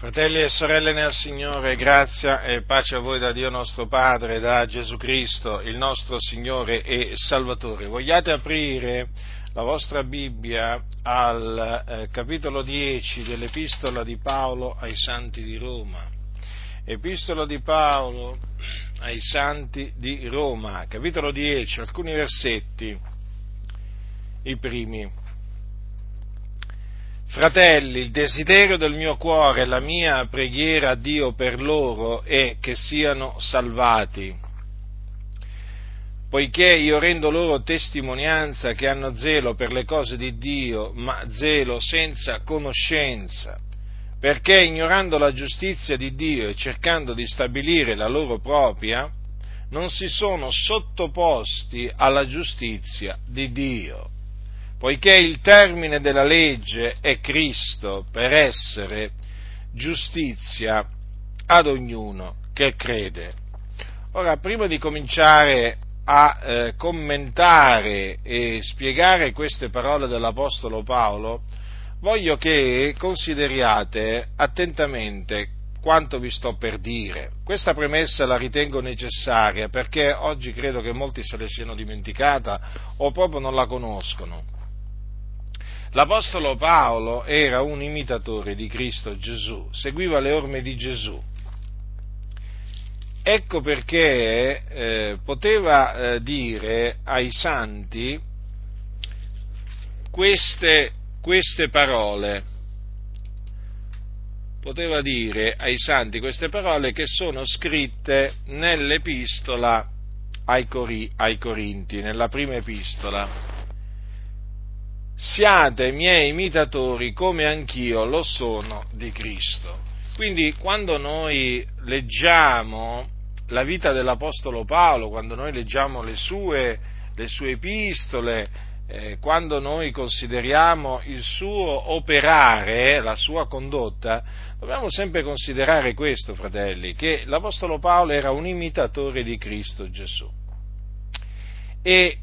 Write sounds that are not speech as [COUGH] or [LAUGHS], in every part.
Fratelli e sorelle nel Signore, grazia e pace a voi da Dio nostro Padre, da Gesù Cristo, il nostro Signore e Salvatore. Vogliate aprire la vostra Bibbia al eh, capitolo 10 dell'Epistola di Paolo ai Santi di Roma. Epistola di Paolo ai Santi di Roma, capitolo 10, alcuni versetti, i primi. Fratelli, il desiderio del mio cuore e la mia preghiera a Dio per loro è che siano salvati, poiché io rendo loro testimonianza che hanno zelo per le cose di Dio, ma zelo senza conoscenza, perché ignorando la giustizia di Dio e cercando di stabilire la loro propria, non si sono sottoposti alla giustizia di Dio poiché il termine della legge è Cristo per essere giustizia ad ognuno che crede. Ora, prima di cominciare a eh, commentare e spiegare queste parole dell'Apostolo Paolo, voglio che consideriate attentamente quanto vi sto per dire. Questa premessa la ritengo necessaria perché oggi credo che molti se le siano dimenticata o proprio non la conoscono. L'Apostolo Paolo era un imitatore di Cristo Gesù, seguiva le orme di Gesù. Ecco perché eh, poteva eh, dire ai santi queste, queste parole, poteva dire ai santi queste parole che sono scritte nell'epistola ai, Cori, ai Corinti, nella prima epistola siate miei imitatori come anch'io lo sono di Cristo. Quindi quando noi leggiamo la vita dell'Apostolo Paolo, quando noi leggiamo le sue, le sue epistole, eh, quando noi consideriamo il suo operare, la sua condotta, dobbiamo sempre considerare questo, fratelli, che l'Apostolo Paolo era un imitatore di Cristo Gesù. E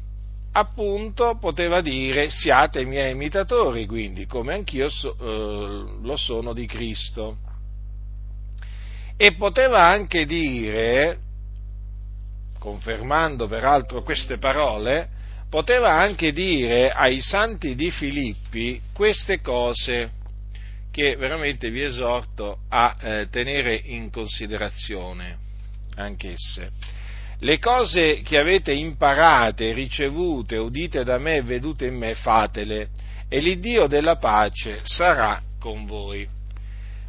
appunto poteva dire siate i miei imitatori, quindi come anch'io so, eh, lo sono di Cristo. E poteva anche dire, confermando peraltro queste parole, poteva anche dire ai santi di Filippi queste cose che veramente vi esorto a eh, tenere in considerazione anch'esse le cose che avete imparate, ricevute, udite da me e vedute in me, fatele, e l'Iddio della pace sarà con voi.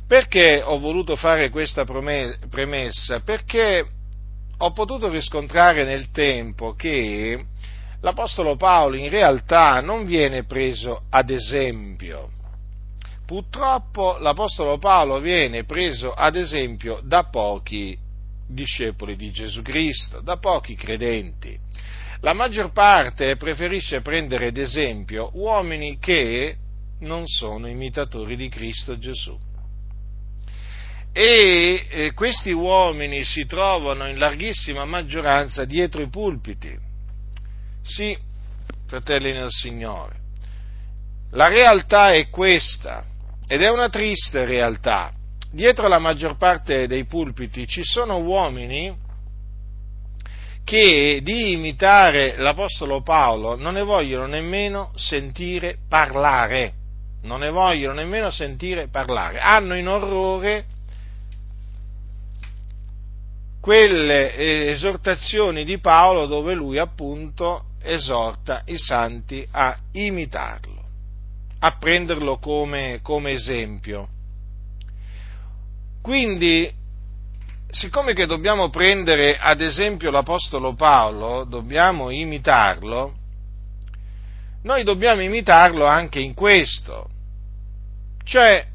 Perché ho voluto fare questa premessa? Perché ho potuto riscontrare nel tempo che l'Apostolo Paolo in realtà non viene preso ad esempio. Purtroppo l'Apostolo Paolo viene preso ad esempio da pochi discepoli di Gesù Cristo, da pochi credenti. La maggior parte preferisce prendere ad esempio uomini che non sono imitatori di Cristo Gesù. E eh, questi uomini si trovano in larghissima maggioranza dietro i pulpiti. Sì, fratelli nel Signore, la realtà è questa ed è una triste realtà dietro la maggior parte dei pulpiti ci sono uomini che di imitare l'Apostolo Paolo non ne vogliono nemmeno sentire parlare, non ne vogliono nemmeno sentire parlare, hanno in orrore quelle eh, esortazioni di Paolo dove lui appunto esorta i santi a imitarlo, a prenderlo come, come esempio. Quindi, siccome che dobbiamo prendere ad esempio l'Apostolo Paolo, dobbiamo imitarlo, noi dobbiamo imitarlo anche in questo, cioè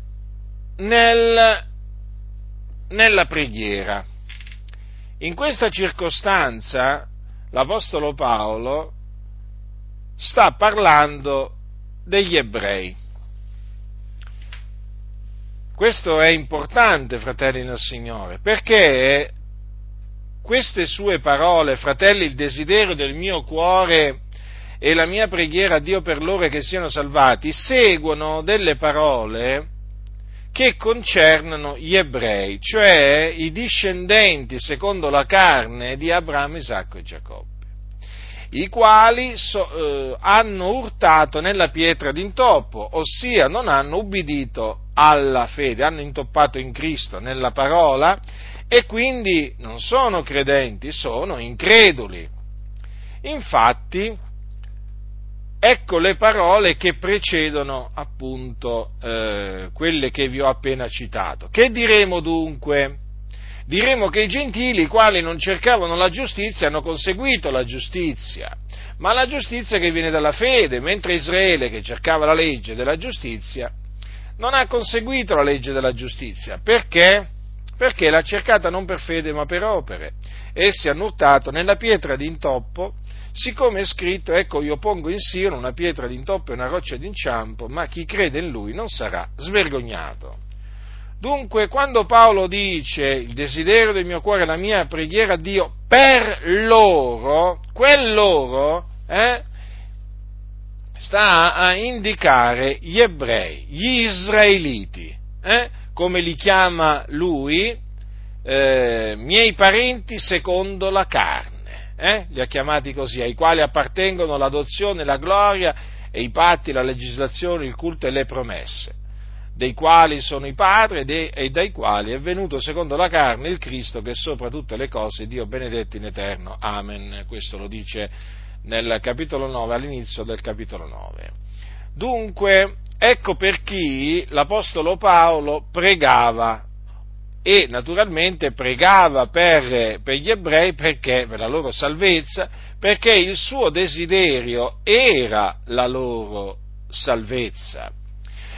nel, nella preghiera. In questa circostanza l'Apostolo Paolo sta parlando degli ebrei. Questo è importante, fratelli nel Signore, perché queste sue parole, fratelli, il desiderio del mio cuore e la mia preghiera a Dio per loro che siano salvati, seguono delle parole che concernono gli ebrei, cioè i discendenti secondo la carne di Abramo, Isacco e Giacobbe i quali so, eh, hanno urtato nella pietra d'intoppo, ossia non hanno ubbidito alla fede, hanno intoppato in Cristo, nella parola, e quindi non sono credenti, sono increduli. Infatti, ecco le parole che precedono appunto eh, quelle che vi ho appena citato. Che diremo dunque? diremo che i gentili, i quali non cercavano la giustizia, hanno conseguito la giustizia, ma la giustizia che viene dalla fede, mentre Israele, che cercava la legge della giustizia, non ha conseguito la legge della giustizia. Perché? Perché l'ha cercata non per fede ma per opere. Essi hanno urtato nella pietra d'intoppo, siccome è scritto, ecco io pongo in Sion una pietra d'intoppo e una roccia d'inciampo, ma chi crede in lui non sarà svergognato. Dunque, quando Paolo dice il desiderio del mio cuore, la mia preghiera a Dio per loro, quel loro eh, sta a indicare gli ebrei, gli israeliti, eh, come li chiama lui, eh, miei parenti secondo la carne, eh, li ha chiamati così, ai quali appartengono l'adozione, la gloria e i patti, la legislazione, il culto e le promesse dei quali sono i padri e dai quali è venuto secondo la carne il Cristo che sopra tutte le cose, Dio benedetto in eterno. Amen. Questo lo dice nel capitolo 9, all'inizio del capitolo 9. Dunque, ecco per chi l'Apostolo Paolo pregava e naturalmente pregava per, per, gli ebrei perché, per la loro salvezza, perché il suo desiderio era la loro salvezza.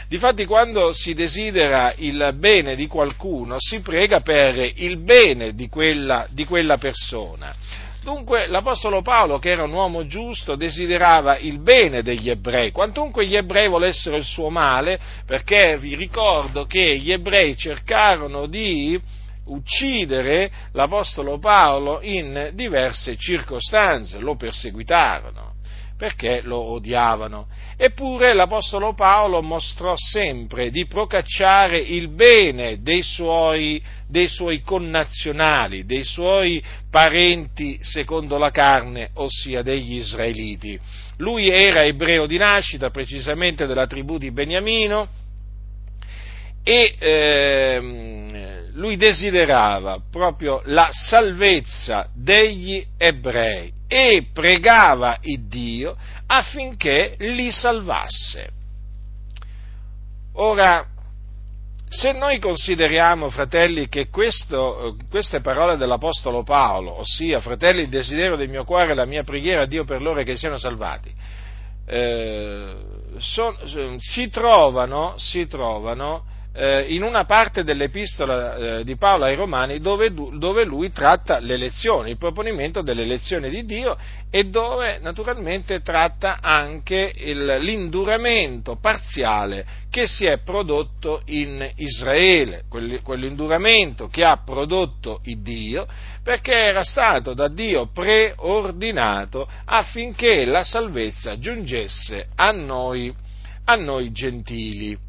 Difatti quando si desidera il bene di qualcuno si prega per il bene di quella, di quella persona. Dunque l'Apostolo Paolo, che era un uomo giusto, desiderava il bene degli ebrei, quantunque gli ebrei volessero il suo male, perché vi ricordo che gli ebrei cercarono di uccidere l'Apostolo Paolo in diverse circostanze, lo perseguitarono perché lo odiavano. Eppure l'Apostolo Paolo mostrò sempre di procacciare il bene dei suoi, dei suoi connazionali, dei suoi parenti secondo la carne, ossia degli israeliti. Lui era ebreo di nascita, precisamente della tribù di Beniamino, e ehm, lui desiderava proprio la salvezza degli ebrei e pregava il Dio affinché li salvasse. Ora, se noi consideriamo, fratelli, che questo, queste parole dell'Apostolo Paolo, ossia, fratelli, il desiderio del mio cuore e la mia preghiera a Dio per loro che siano salvati, eh, son, si trovano, si trovano in una parte dell'epistola eh, di Paolo ai Romani dove, dove, lui tratta l'elezione, il proponimento dell'elezione di Dio e dove naturalmente tratta anche il, l'induramento parziale che si è prodotto in Israele, quell'induramento che ha prodotto il Dio perché era stato da Dio preordinato affinché la salvezza giungesse a noi, a noi gentili.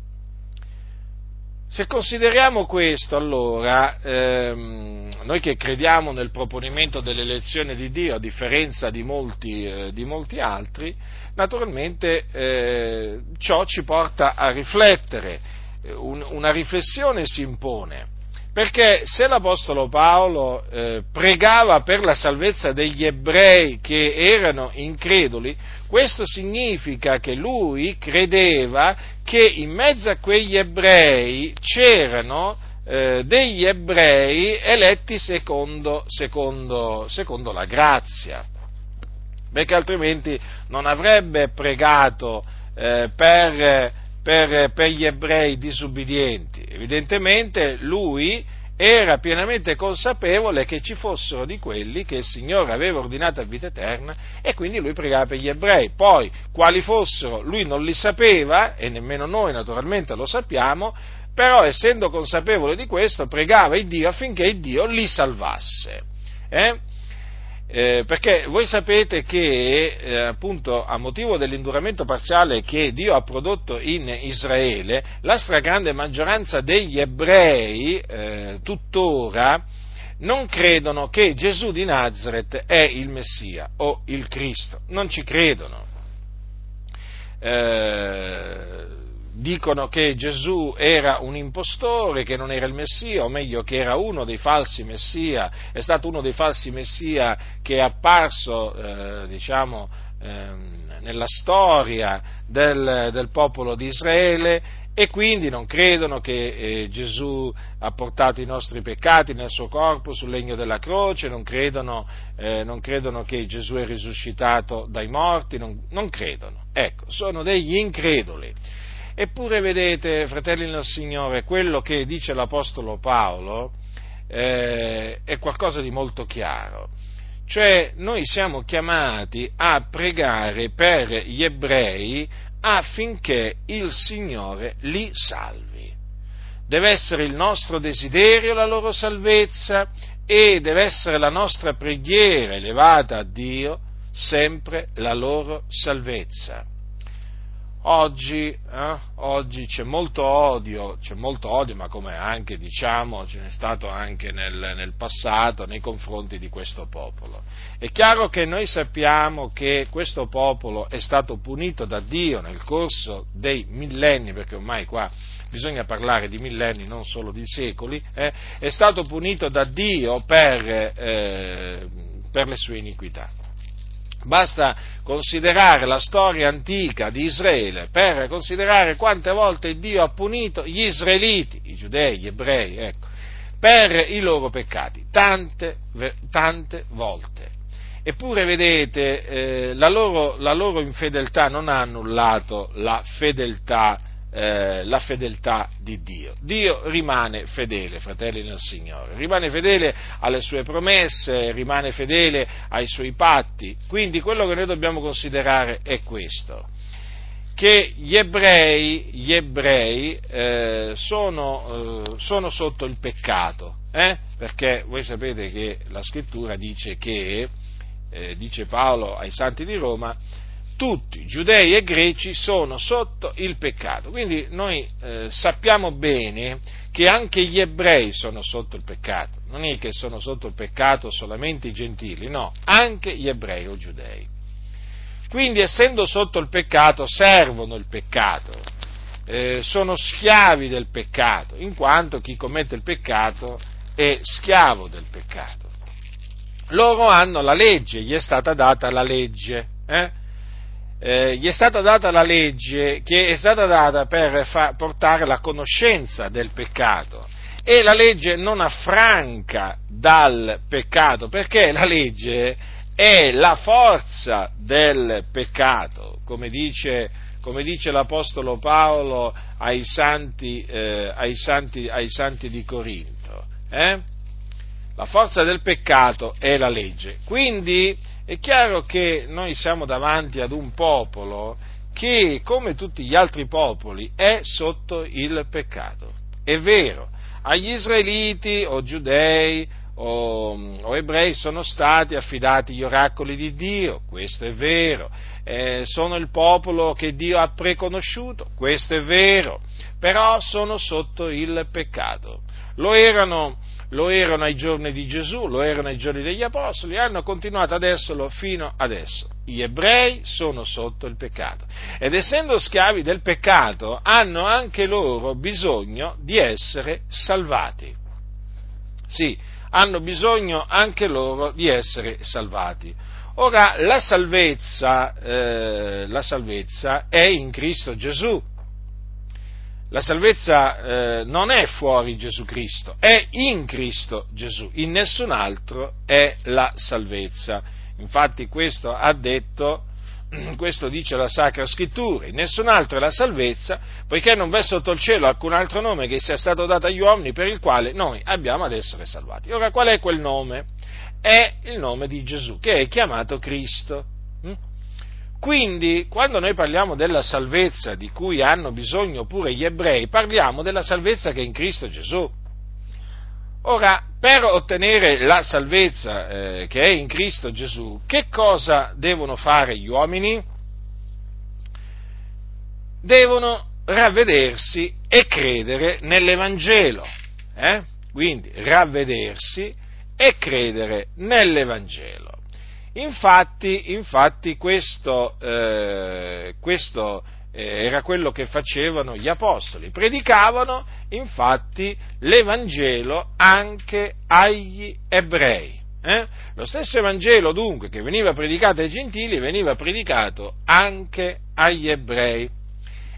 Se consideriamo questo, allora, ehm, noi che crediamo nel proponimento dell'elezione di Dio, a differenza di molti, eh, di molti altri, naturalmente eh, ciò ci porta a riflettere, Un, una riflessione si impone, perché se l'Apostolo Paolo eh, pregava per la salvezza degli ebrei che erano increduli, questo significa che lui credeva che in mezzo a quegli ebrei c'erano eh, degli ebrei eletti secondo, secondo, secondo la grazia, perché altrimenti non avrebbe pregato eh, per, per, per gli ebrei disubbidienti. Evidentemente lui era pienamente consapevole che ci fossero di quelli che il Signore aveva ordinato a vita eterna e quindi lui pregava per gli ebrei. Poi, quali fossero, lui non li sapeva e nemmeno noi naturalmente lo sappiamo, però essendo consapevole di questo pregava il Dio affinché il Dio li salvasse. Eh? Eh, perché voi sapete che eh, appunto a motivo dell'induramento parziale che Dio ha prodotto in Israele, la stragrande maggioranza degli ebrei eh, tuttora non credono che Gesù di Nazareth è il Messia o il Cristo, non ci credono. Eh, dicono che Gesù era un impostore, che non era il Messia, o meglio che era uno dei falsi Messia, è stato uno dei falsi Messia che è apparso, eh, diciamo, eh, nella storia del, del, popolo di Israele e quindi non credono che eh, Gesù ha portato i nostri peccati nel suo corpo sul legno della croce, non credono, eh, non credono che Gesù è risuscitato dai morti, non, non credono. Ecco, sono degli increduli. Eppure vedete, fratelli nel Signore, quello che dice l'Apostolo Paolo eh, è qualcosa di molto chiaro. Cioè noi siamo chiamati a pregare per gli ebrei affinché il Signore li salvi. Deve essere il nostro desiderio la loro salvezza e deve essere la nostra preghiera elevata a Dio sempre la loro salvezza. Oggi, eh, oggi, c'è molto odio, c'è molto odio, ma come anche diciamo ce n'è stato anche nel, nel, passato nei confronti di questo popolo. È chiaro che noi sappiamo che questo popolo è stato punito da Dio nel corso dei millenni, perché ormai qua bisogna parlare di millenni, non solo di secoli, eh, è stato punito da Dio per, eh, per le sue iniquità. Basta considerare la storia antica di Israele per considerare quante volte Dio ha punito gli israeliti, i giudei, gli ebrei, ecco, per i loro peccati, tante, tante volte. Eppure, vedete, eh, la, loro, la, loro, infedeltà non ha annullato la fedeltà eh, la fedeltà di Dio. Dio rimane fedele, fratelli nel Signore, rimane fedele alle sue promesse, rimane fedele ai suoi patti. Quindi quello che noi dobbiamo considerare è questo che gli ebrei, gli ebrei eh, sono, eh, sono, sotto il peccato, eh? perché voi sapete che la scrittura dice che, eh, dice Paolo ai santi di Roma, tutti, giudei e greci, sono sotto il peccato. Quindi noi eh, sappiamo bene che anche gli ebrei sono sotto il peccato. Non è che sono sotto il peccato solamente i gentili, no, anche gli ebrei o giudei. Quindi essendo sotto il peccato servono il peccato, eh, sono schiavi del peccato, in quanto chi commette il peccato è schiavo del peccato. Loro hanno la legge, gli è stata data la legge. Eh? Eh, gli è stata data la legge che è stata data per fa, portare la conoscenza del peccato e la legge non affranca dal peccato perché la legge è la forza del peccato, come dice, come dice l'Apostolo Paolo ai santi, eh, ai santi, ai santi di Corinto. Eh? La forza del peccato è la legge. Quindi è chiaro che noi siamo davanti ad un popolo che, come tutti gli altri popoli, è sotto il peccato. È vero, agli israeliti o giudei o, o ebrei sono stati affidati gli oracoli di Dio, questo è vero, eh, sono il popolo che Dio ha preconosciuto, questo è vero, però sono sotto il peccato. Lo erano lo erano ai giorni di Gesù, lo erano ai giorni degli Apostoli hanno continuato ad esserlo fino adesso. Gli ebrei sono sotto il peccato ed essendo schiavi del peccato hanno anche loro bisogno di essere salvati. Sì, hanno bisogno anche loro di essere salvati. Ora, la salvezza, eh, la salvezza è in Cristo Gesù la salvezza eh, non è fuori Gesù Cristo, è in Cristo Gesù, in nessun altro è la salvezza. Infatti questo ha detto, [CLEARS THROAT] questo dice la Sacra Scrittura, in nessun altro è la salvezza, poiché non v'è sotto il cielo alcun altro nome che sia stato dato agli uomini per il quale noi abbiamo ad essere salvati. Ora qual è quel nome? È il nome di Gesù, che è chiamato Cristo. Quindi, quando noi parliamo della salvezza di cui hanno bisogno pure gli ebrei, parliamo della salvezza che è in Cristo Gesù. Ora, per ottenere la salvezza eh, che è in Cristo Gesù, che cosa devono fare gli uomini? Devono ravvedersi e credere nell'Evangelo. Eh? Quindi ravvedersi e credere nell'Evangelo. Infatti, infatti questo, eh, questo eh, era quello che facevano gli apostoli, predicavano infatti l'Evangelo anche agli ebrei. Eh? Lo stesso Evangelo dunque che veniva predicato ai gentili veniva predicato anche agli ebrei.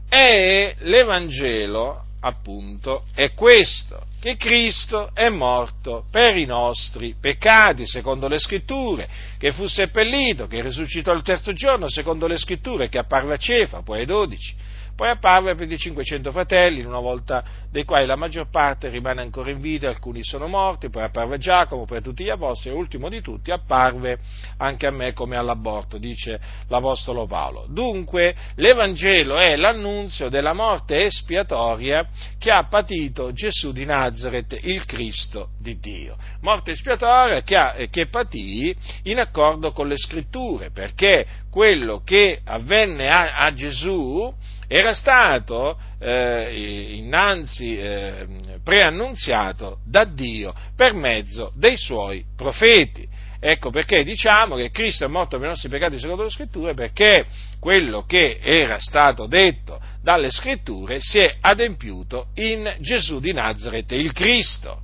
E l'Evangelo appunto è questo, che Cristo è morto per i nostri peccati, secondo le scritture, che fu seppellito, che risuscitò il terzo giorno, secondo le scritture, che apparve a Cefa, poi ai dodici, poi apparve per i 500 fratelli, una volta dei quali la maggior parte rimane ancora in vita, alcuni sono morti, poi apparve Giacomo, poi a tutti gli apostoli, e ultimo di tutti apparve anche a me come all'aborto, dice l'Apostolo Paolo. Dunque l'Evangelo è l'annunzio della morte espiatoria che ha patito Gesù di Nazareth, il Cristo di Dio. Morte espiatoria che, ha, che patì in accordo con le scritture, perché quello che avvenne a, a Gesù era stato eh, innanzi eh, preannunziato da Dio per mezzo dei suoi profeti. Ecco perché diciamo che Cristo è morto per i nostri peccati secondo le scritture, perché quello che era stato detto dalle scritture si è adempiuto in Gesù di Nazareth, il Cristo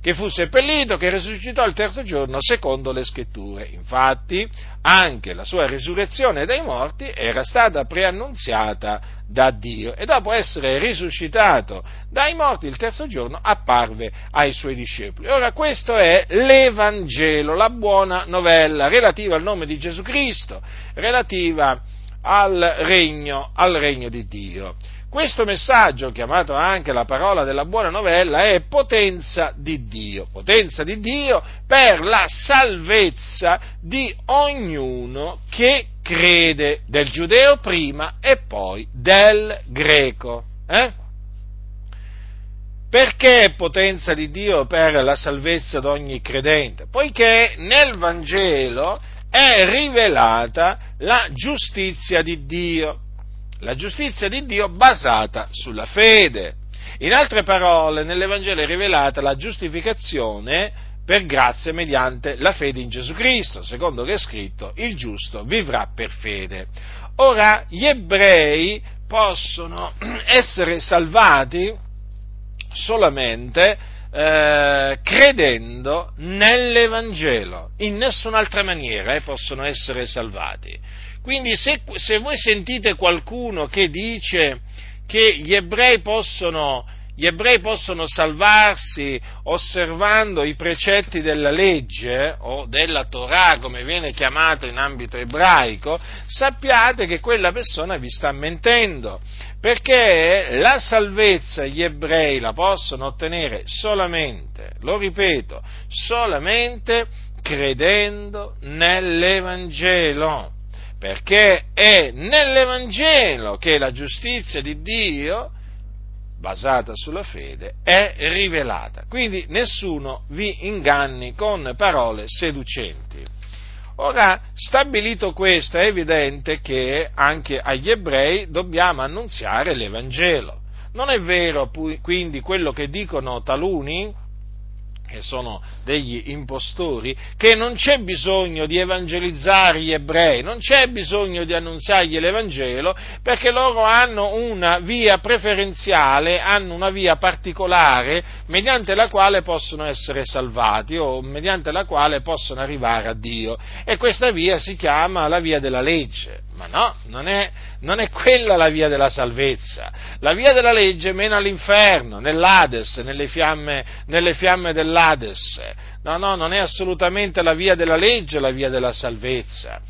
che fu seppellito, che risuscitò il terzo giorno secondo le scritture. Infatti, anche la sua risurrezione dai morti era stata preannunziata da Dio e dopo essere risuscitato dai morti il terzo giorno apparve ai suoi discepoli. Ora questo è l'Evangelo, la buona novella relativa al nome di Gesù Cristo, relativa al regno, al regno di Dio. Questo messaggio, chiamato anche la parola della buona novella, è potenza di Dio, potenza di Dio per la salvezza di ognuno che crede, del giudeo prima e poi del greco. Eh? Perché è potenza di Dio per la salvezza di ogni credente? Poiché nel Vangelo è rivelata la giustizia di Dio la giustizia di Dio basata sulla fede. In altre parole, nell'Evangelo è rivelata la giustificazione per grazia mediante la fede in Gesù Cristo, secondo che è scritto, il giusto vivrà per fede. Ora, gli ebrei possono [CLEARS THROAT] essere salvati solamente eh, credendo nell'Evangelo, in nessun'altra maniera eh, possono essere salvati. Quindi se, se voi sentite qualcuno che dice che gli ebrei possono gli ebrei possono salvarsi osservando i precetti della legge o della Torah, come viene chiamato in ambito ebraico, sappiate che quella persona vi sta mentendo, perché la salvezza gli ebrei la possono ottenere solamente, lo ripeto, solamente credendo nell'Evangelo perché è nell'Evangelo che la giustizia di Dio, basata sulla fede, è rivelata. Quindi nessuno vi inganni con parole seducenti. Ora, stabilito questo, è evidente che anche agli ebrei dobbiamo annunziare l'Evangelo. Non è vero quindi quello che dicono taluni, che sono degli impostori, che non c'è bisogno di evangelizzare gli ebrei, non c'è bisogno di annunziargli l'Evangelo, perché loro hanno una via preferenziale, hanno una via particolare mediante la quale possono essere salvati o mediante la quale possono arrivare a Dio. E questa via si chiama la via della legge. Ma no, non è, non è quella la via della salvezza. La via della legge mena all'inferno, nell'Ades, nelle fiamme, nelle fiamme dell'Ades. No, no, non è assolutamente la via della legge la via della salvezza.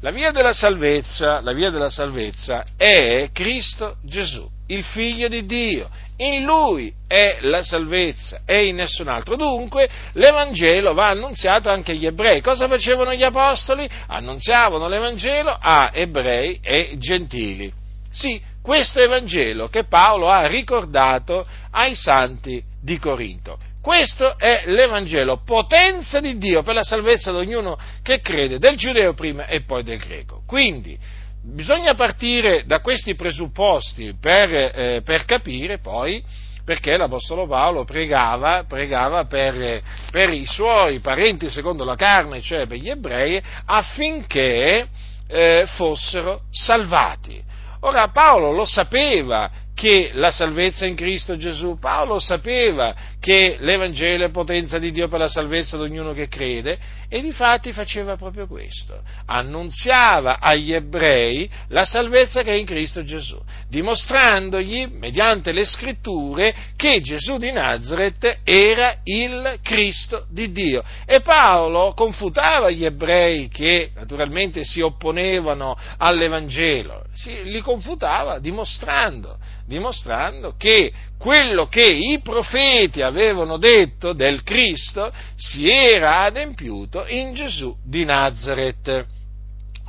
La via della salvezza, la via della salvezza è Cristo Gesù, il Figlio di Dio. In Lui è la salvezza e in nessun altro. Dunque l'Evangelo va annunziato anche agli ebrei. Cosa facevano gli apostoli? Annunziavano l'Evangelo a ebrei e gentili. Sì, questo Evangelo che Paolo ha ricordato ai santi di Corinto. Questo è l'Evangelo, potenza di Dio per la salvezza di ognuno che crede, del giudeo prima e poi del greco. Quindi, bisogna partire da questi presupposti per, eh, per capire poi perché l'Apostolo Paolo pregava, pregava per, per, i suoi parenti secondo la carne, cioè per gli ebrei, affinché eh, fossero salvati. Ora Paolo lo sapeva che la salvezza in Cristo Gesù. Paolo sapeva che l'Evangelo è potenza di Dio per la salvezza di ognuno che crede e di fatti faceva proprio questo. Annunziava agli ebrei la salvezza che è in Cristo Gesù, dimostrandogli mediante le scritture che Gesù di Nazareth era il Cristo di Dio. E Paolo confutava gli ebrei che naturalmente si opponevano all'Evangelo, li confutava dimostrando dimostrando che quello che i profeti avevano detto del Cristo si era adempiuto in Gesù di Nazareth.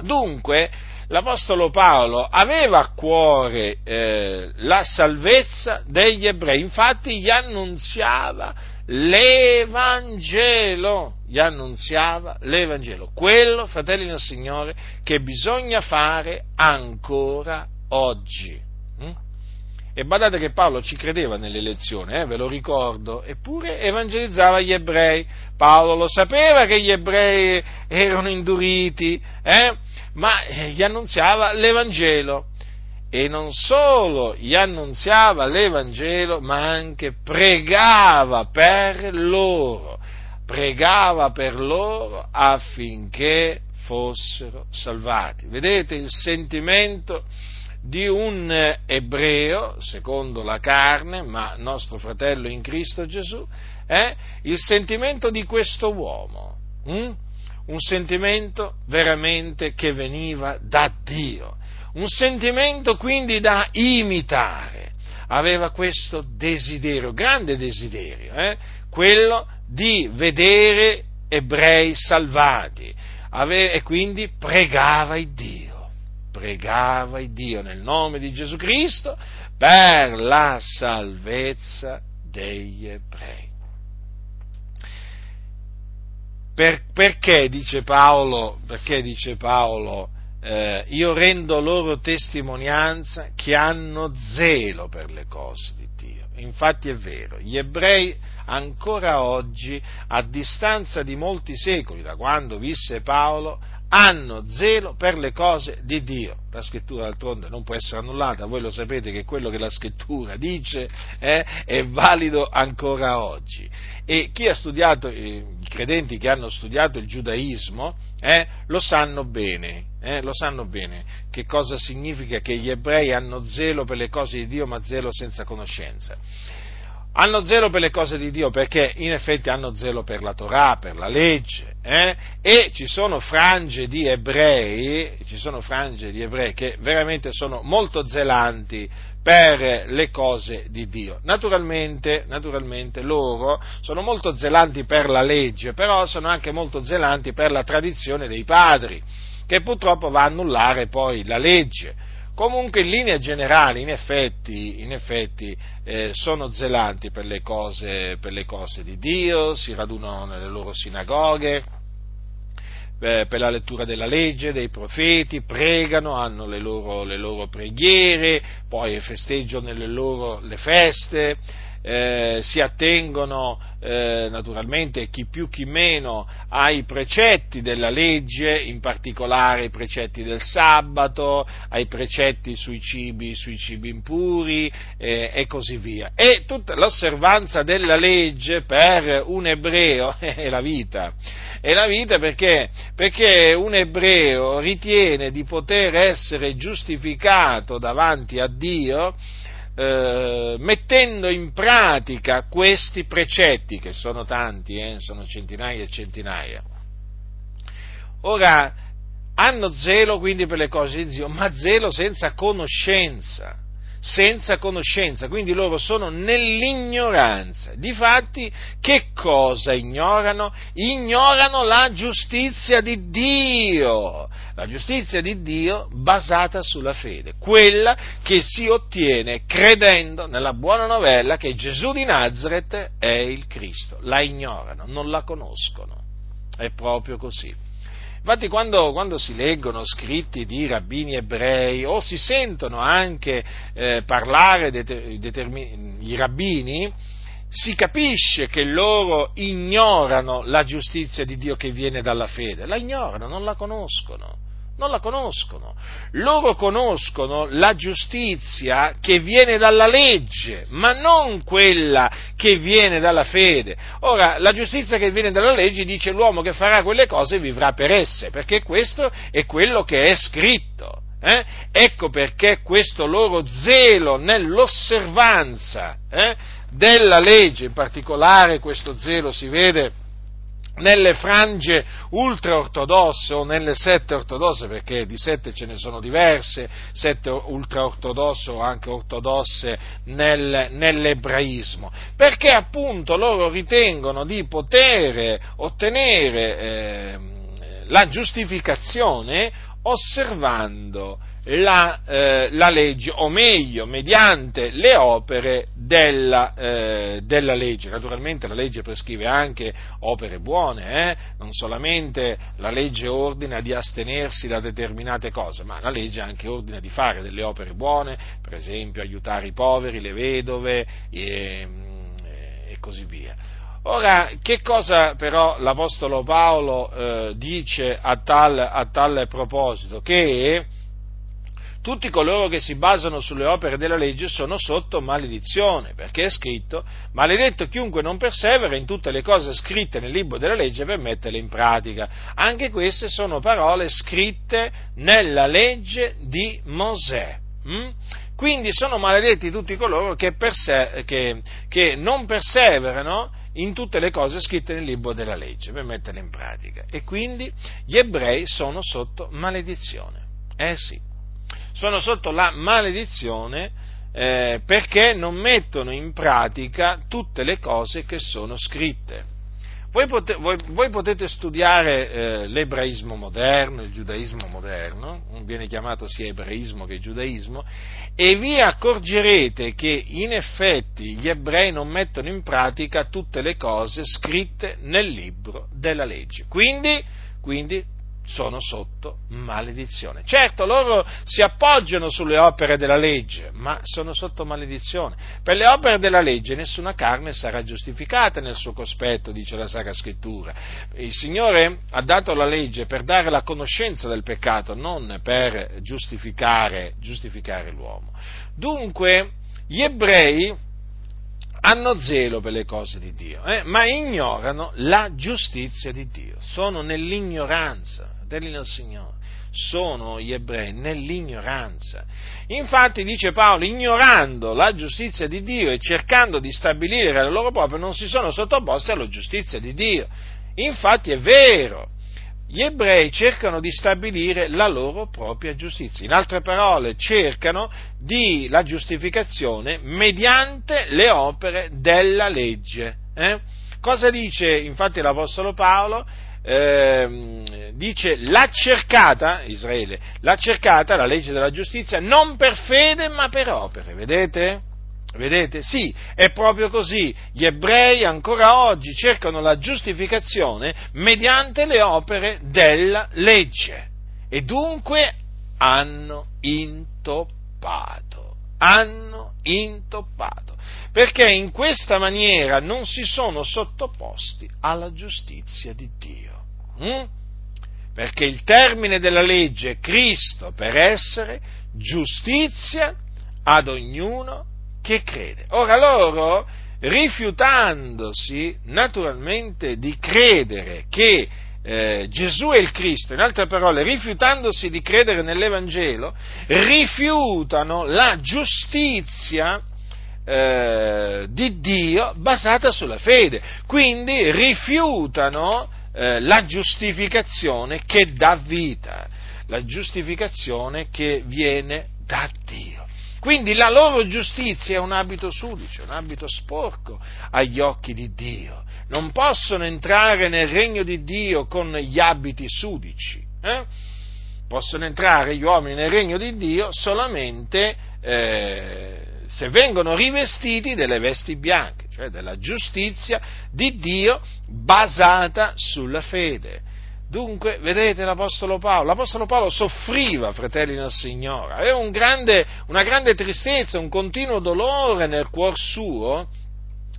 Dunque, l'Apostolo Paolo aveva a cuore eh, la salvezza degli ebrei, infatti gli annunziava l'Evangelo, gli annunziava l'Evangelo, quello, fratelli del Signore, che bisogna fare ancora oggi. E badate che Paolo ci credeva nell'elezione, eh, ve lo ricordo, eppure evangelizzava gli ebrei. Paolo lo sapeva che gli ebrei erano induriti, eh, ma eh, gli annunziava l'Evangelo. E non solo gli annunziava l'Evangelo, ma anche pregava per loro, pregava per loro affinché fossero salvati. Vedete il sentimento di un ebreo, secondo la carne, ma nostro fratello in Cristo Gesù, eh, il sentimento di questo uomo, hm? un sentimento veramente che veniva da Dio, un sentimento quindi da imitare. Aveva questo desiderio, grande desiderio, eh, quello di vedere ebrei salvati, ave- e quindi pregava il Dio pregava il Dio nel nome di Gesù Cristo per la salvezza degli ebrei. Per, perché dice Paolo, perché dice Paolo eh, io rendo loro testimonianza che hanno zelo per le cose di Dio. Infatti è vero, gli ebrei ancora oggi, a distanza di molti secoli da quando visse Paolo, hanno zelo per le cose di Dio. La scrittura d'altronde non può essere annullata, voi lo sapete che quello che la scrittura dice eh, è valido ancora oggi. E chi ha studiato, eh, i credenti che hanno studiato il giudaismo, eh, lo sanno bene, eh, lo sanno bene che cosa significa che gli ebrei hanno zelo per le cose di Dio, ma zelo senza conoscenza hanno zelo per le cose di Dio perché in effetti hanno zelo per la Torah, per la legge, eh? e ci sono frange di ebrei, ci sono frange di ebrei che veramente sono molto zelanti per le cose di Dio. Naturalmente, naturalmente loro sono molto zelanti per la legge, però sono anche molto zelanti per la tradizione dei padri, che purtroppo va a annullare poi la legge. Comunque in linea generale, in effetti, in effetti eh, sono zelanti per le, cose, per le cose di Dio, si radunano nelle loro sinagoghe, eh, per la lettura della legge, dei profeti, pregano, hanno le loro, le loro preghiere, poi festeggiano le loro le feste, eh, si attengono eh, naturalmente chi più chi meno ai precetti della legge, in particolare ai precetti del sabato, ai precetti sui cibi, sui cibi impuri eh, e così via. E tutta l'osservanza della legge per un ebreo [LAUGHS] è la vita. È la vita perché? Perché un ebreo ritiene di poter essere giustificato davanti a Dio eh, mettendo in pratica questi precetti, che sono tanti, eh, sono centinaia e centinaia. Ora, hanno zelo quindi per le cose di Dio, ma zelo senza conoscenza, senza conoscenza, quindi loro sono nell'ignoranza. Difatti, che cosa ignorano? Ignorano la giustizia di Dio, la giustizia di Dio basata sulla fede, quella che si ottiene credendo nella buona novella che Gesù di Nazareth è il Cristo. La ignorano, non la conoscono. È proprio così. Infatti quando, quando, si leggono scritti di rabbini ebrei o si sentono anche eh, parlare i rabbini, si capisce che loro ignorano la giustizia di Dio che viene dalla fede, la ignorano, non la conoscono non la conoscono. Loro conoscono la giustizia che viene dalla legge, ma non quella che viene dalla fede. Ora, la giustizia che viene dalla legge dice l'uomo che farà quelle cose vivrà per esse, perché questo è quello che è scritto. Eh? Ecco perché questo loro zelo nell'osservanza eh, della legge, in particolare questo zelo si vede nelle frange ultraortodosse o nelle sette ortodosse, perché di sette ce ne sono diverse, sette ultraortodosse o anche ortodosse nel, nell'ebraismo, perché appunto loro ritengono di poter ottenere eh, la giustificazione osservando la, eh, la, legge, o meglio, mediante le opere della, eh, della, legge. Naturalmente la legge prescrive anche opere buone, eh? non solamente la legge ordina di astenersi da determinate cose, ma la legge anche ordina di fare delle opere buone, per esempio aiutare i poveri, le vedove e, e così via. Ora, che cosa però l'Apostolo Paolo eh, dice a tal, a tal proposito? Che tutti coloro che si basano sulle opere della legge sono sotto maledizione, perché è scritto, maledetto chiunque non persevera in tutte le cose scritte nel libro della legge per metterle in pratica. Anche queste sono parole scritte nella legge di Mosè. Mm? Quindi sono maledetti tutti coloro che, perse- che, che non perseverano in tutte le cose scritte nel libro della legge per metterle in pratica. E quindi gli ebrei sono sotto maledizione. Eh sì sono sotto la maledizione eh, perché non mettono in pratica tutte le cose che sono scritte. Voi, pote, voi, voi potete studiare eh, l'ebraismo moderno, il giudaismo moderno, viene chiamato sia ebraismo che giudaismo, e vi accorgerete che in effetti gli ebrei non mettono in pratica tutte le cose scritte nel libro della legge. Quindi, quindi sono sotto maledizione. Certo, loro si appoggiano sulle opere della legge, ma sono sotto maledizione. Per le opere della legge nessuna carne sarà giustificata nel suo cospetto, dice la Sacra Scrittura. Il Signore ha dato la legge per dare la conoscenza del peccato, non per giustificare, giustificare l'uomo. Dunque, gli ebrei hanno zelo per le cose di Dio, eh, ma ignorano la giustizia di Dio, sono nell'ignoranza fratelli del Signore, sono gli ebrei nell'ignoranza. Infatti, dice Paolo, ignorando la giustizia di Dio e cercando di stabilire la loro propria, non si sono sottoposti alla giustizia di Dio. Infatti è vero, gli ebrei cercano di stabilire la loro propria giustizia. In altre parole, cercano di la giustificazione mediante le opere della legge. Eh? Cosa dice infatti l'Apostolo Paolo? Eh, dice l'ha cercata, Israele, l'ha cercata la legge della giustizia non per fede ma per opere, vedete? Vedete? Sì, è proprio così. Gli ebrei ancora oggi cercano la giustificazione mediante le opere della legge e dunque hanno intoppato, hanno intoppato, perché in questa maniera non si sono sottoposti alla giustizia di Dio. Mm? Perché il termine della legge è Cristo per essere giustizia ad ognuno che crede. Ora loro, rifiutandosi naturalmente di credere che eh, Gesù è il Cristo, in altre parole, rifiutandosi di credere nell'Evangelo, rifiutano la giustizia eh, di Dio basata sulla fede, quindi rifiutano eh, la giustificazione che dà vita, la giustificazione che viene da Dio. Quindi la loro giustizia è un abito sudicio, un abito sporco agli occhi di Dio. Non possono entrare nel regno di Dio con gli abiti sudici. Eh? Possono entrare gli uomini nel regno di Dio solamente eh, se vengono rivestiti delle vesti bianche, cioè della giustizia di Dio basata sulla fede. Dunque, vedete l'Apostolo Paolo, l'Apostolo Paolo soffriva, fratelli del Signore, aveva un grande, una grande tristezza, un continuo dolore nel cuor suo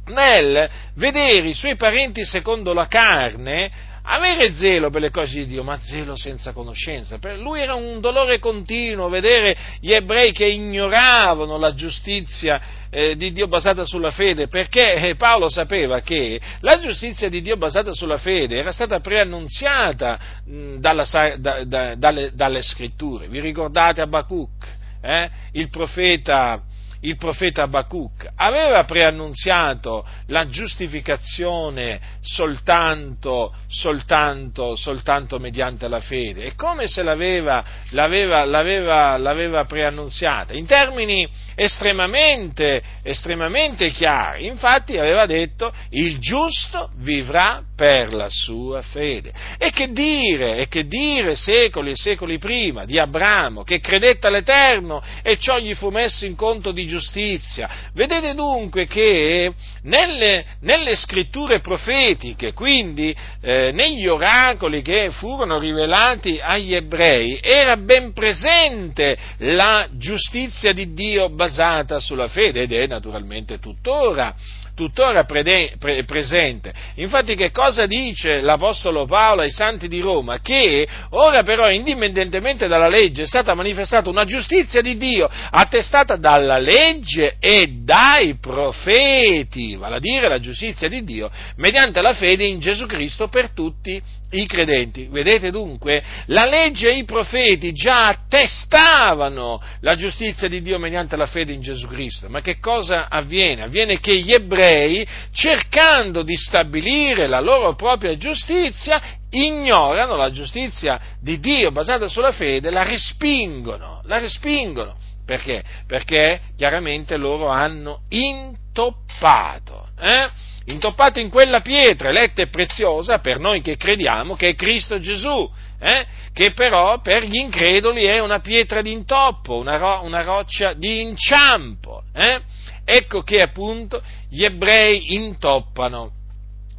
nel vedere i suoi parenti secondo la carne avere zelo per le cose di Dio, ma zelo senza conoscenza. Per lui era un dolore continuo vedere gli ebrei che ignoravano la giustizia eh, di Dio basata sulla fede, perché eh, Paolo sapeva che la giustizia di Dio basata sulla fede era stata preannunziata mh, dalla, da, da, dalle, dalle, scritture. Vi ricordate Abacuc? Eh? Il profeta il profeta Abacuc aveva preannunziato la giustificazione soltanto, soltanto, soltanto mediante la fede. E come se l'aveva, l'aveva, l'aveva, l'aveva preannunziata? In termini estremamente, estremamente chiari. Infatti aveva detto il giusto vivrà per la sua fede. E che dire, e che dire secoli e secoli prima di Abramo che credette all'Eterno e ciò gli fu messo in conto di giustizia. Vedete dunque che nelle, nelle scritture profetiche, quindi eh, negli oracoli che furono rivelati agli ebrei, era ben presente la giustizia di Dio basata sulla fede ed è naturalmente tuttora tuttora pre- pre- presente. Infatti che cosa dice l'Apostolo Paolo ai santi di Roma? Che ora però, indipendentemente dalla legge, è stata manifestata una giustizia di Dio attestata dalla legge e dai profeti, vale a dire la giustizia di Dio, mediante la fede in Gesù Cristo per tutti i credenti. Vedete dunque, la legge e i profeti già attestavano la giustizia di Dio mediante la fede in Gesù Cristo. Ma che cosa avviene? Avviene che gli ebrei, cercando di stabilire la loro propria giustizia, ignorano la giustizia di Dio basata sulla fede, la respingono, la respingono. Perché? Perché chiaramente loro hanno intoppato. Eh? Intoppato in quella pietra eletta e preziosa per noi che crediamo, che è Cristo Gesù, eh? che però per gli increduli è una pietra d'intoppo, una, ro- una roccia di inciampo. Eh? Ecco che appunto gli ebrei intoppano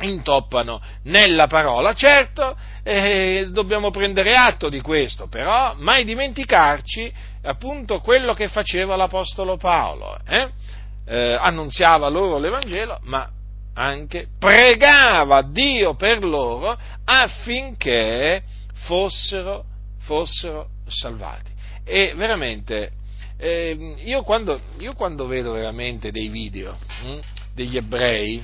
intoppano nella parola. Certo, eh, dobbiamo prendere atto di questo, però mai dimenticarci appunto quello che faceva l'Apostolo Paolo. Eh? Eh, annunziava loro l'Evangelo, ma anche pregava Dio per loro affinché fossero, fossero salvati. E veramente, eh, io, quando, io, quando, vedo veramente dei video hm, degli ebrei,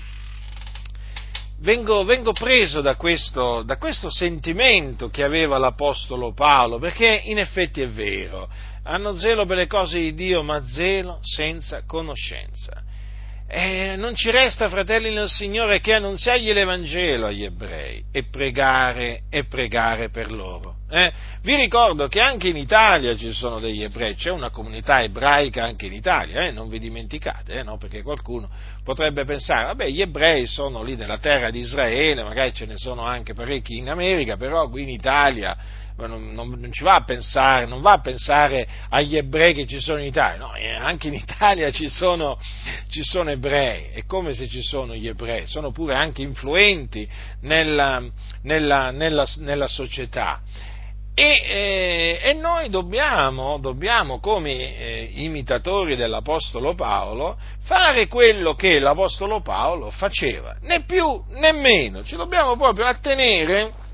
vengo, vengo preso da questo, da questo sentimento che aveva l'Apostolo Paolo, perché in effetti è vero, hanno zelo per le cose di Dio, ma zelo senza conoscenza. E non ci resta, fratelli nel Signore, che annunziargli l'Evangelo agli ebrei e pregare, e pregare per loro. Eh? Vi ricordo che anche in Italia ci sono degli ebrei, c'è una comunità ebraica anche in Italia, eh? non vi dimenticate, eh? no? perché qualcuno potrebbe pensare, vabbè, gli ebrei sono lì nella terra di Israele, magari ce ne sono anche parecchi in America, però qui in Italia non, non, non, ci va a pensare, non va a pensare agli ebrei che ci sono in Italia, no, eh, anche in Italia ci sono, ci sono ebrei, è come se ci sono gli ebrei, sono pure anche influenti nella, nella, nella, nella società. E, eh, e, noi dobbiamo, dobbiamo come eh, imitatori dell'Apostolo Paolo, fare quello che l'Apostolo Paolo faceva, né più né meno, ci dobbiamo proprio attenere